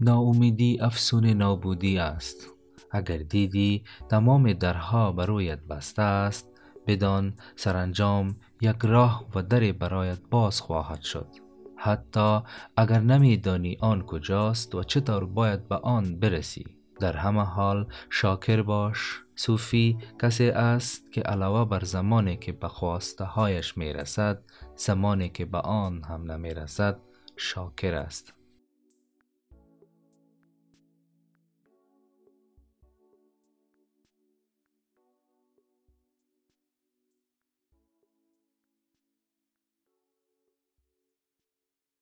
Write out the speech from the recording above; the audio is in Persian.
ناامیدی افسون نابودی است. اگر دیدی تمام درها برایت بسته است بدان سرانجام یک راه و در برایت باز خواهد شد. حتی اگر نمیدانی آن کجاست و چطور باید به آن برسی. در همه حال شاکر باش صوفی کسی است که علاوه بر زمانی که به خواسته هایش می رسد زمانی که به آن هم نمی رسد شاکر است.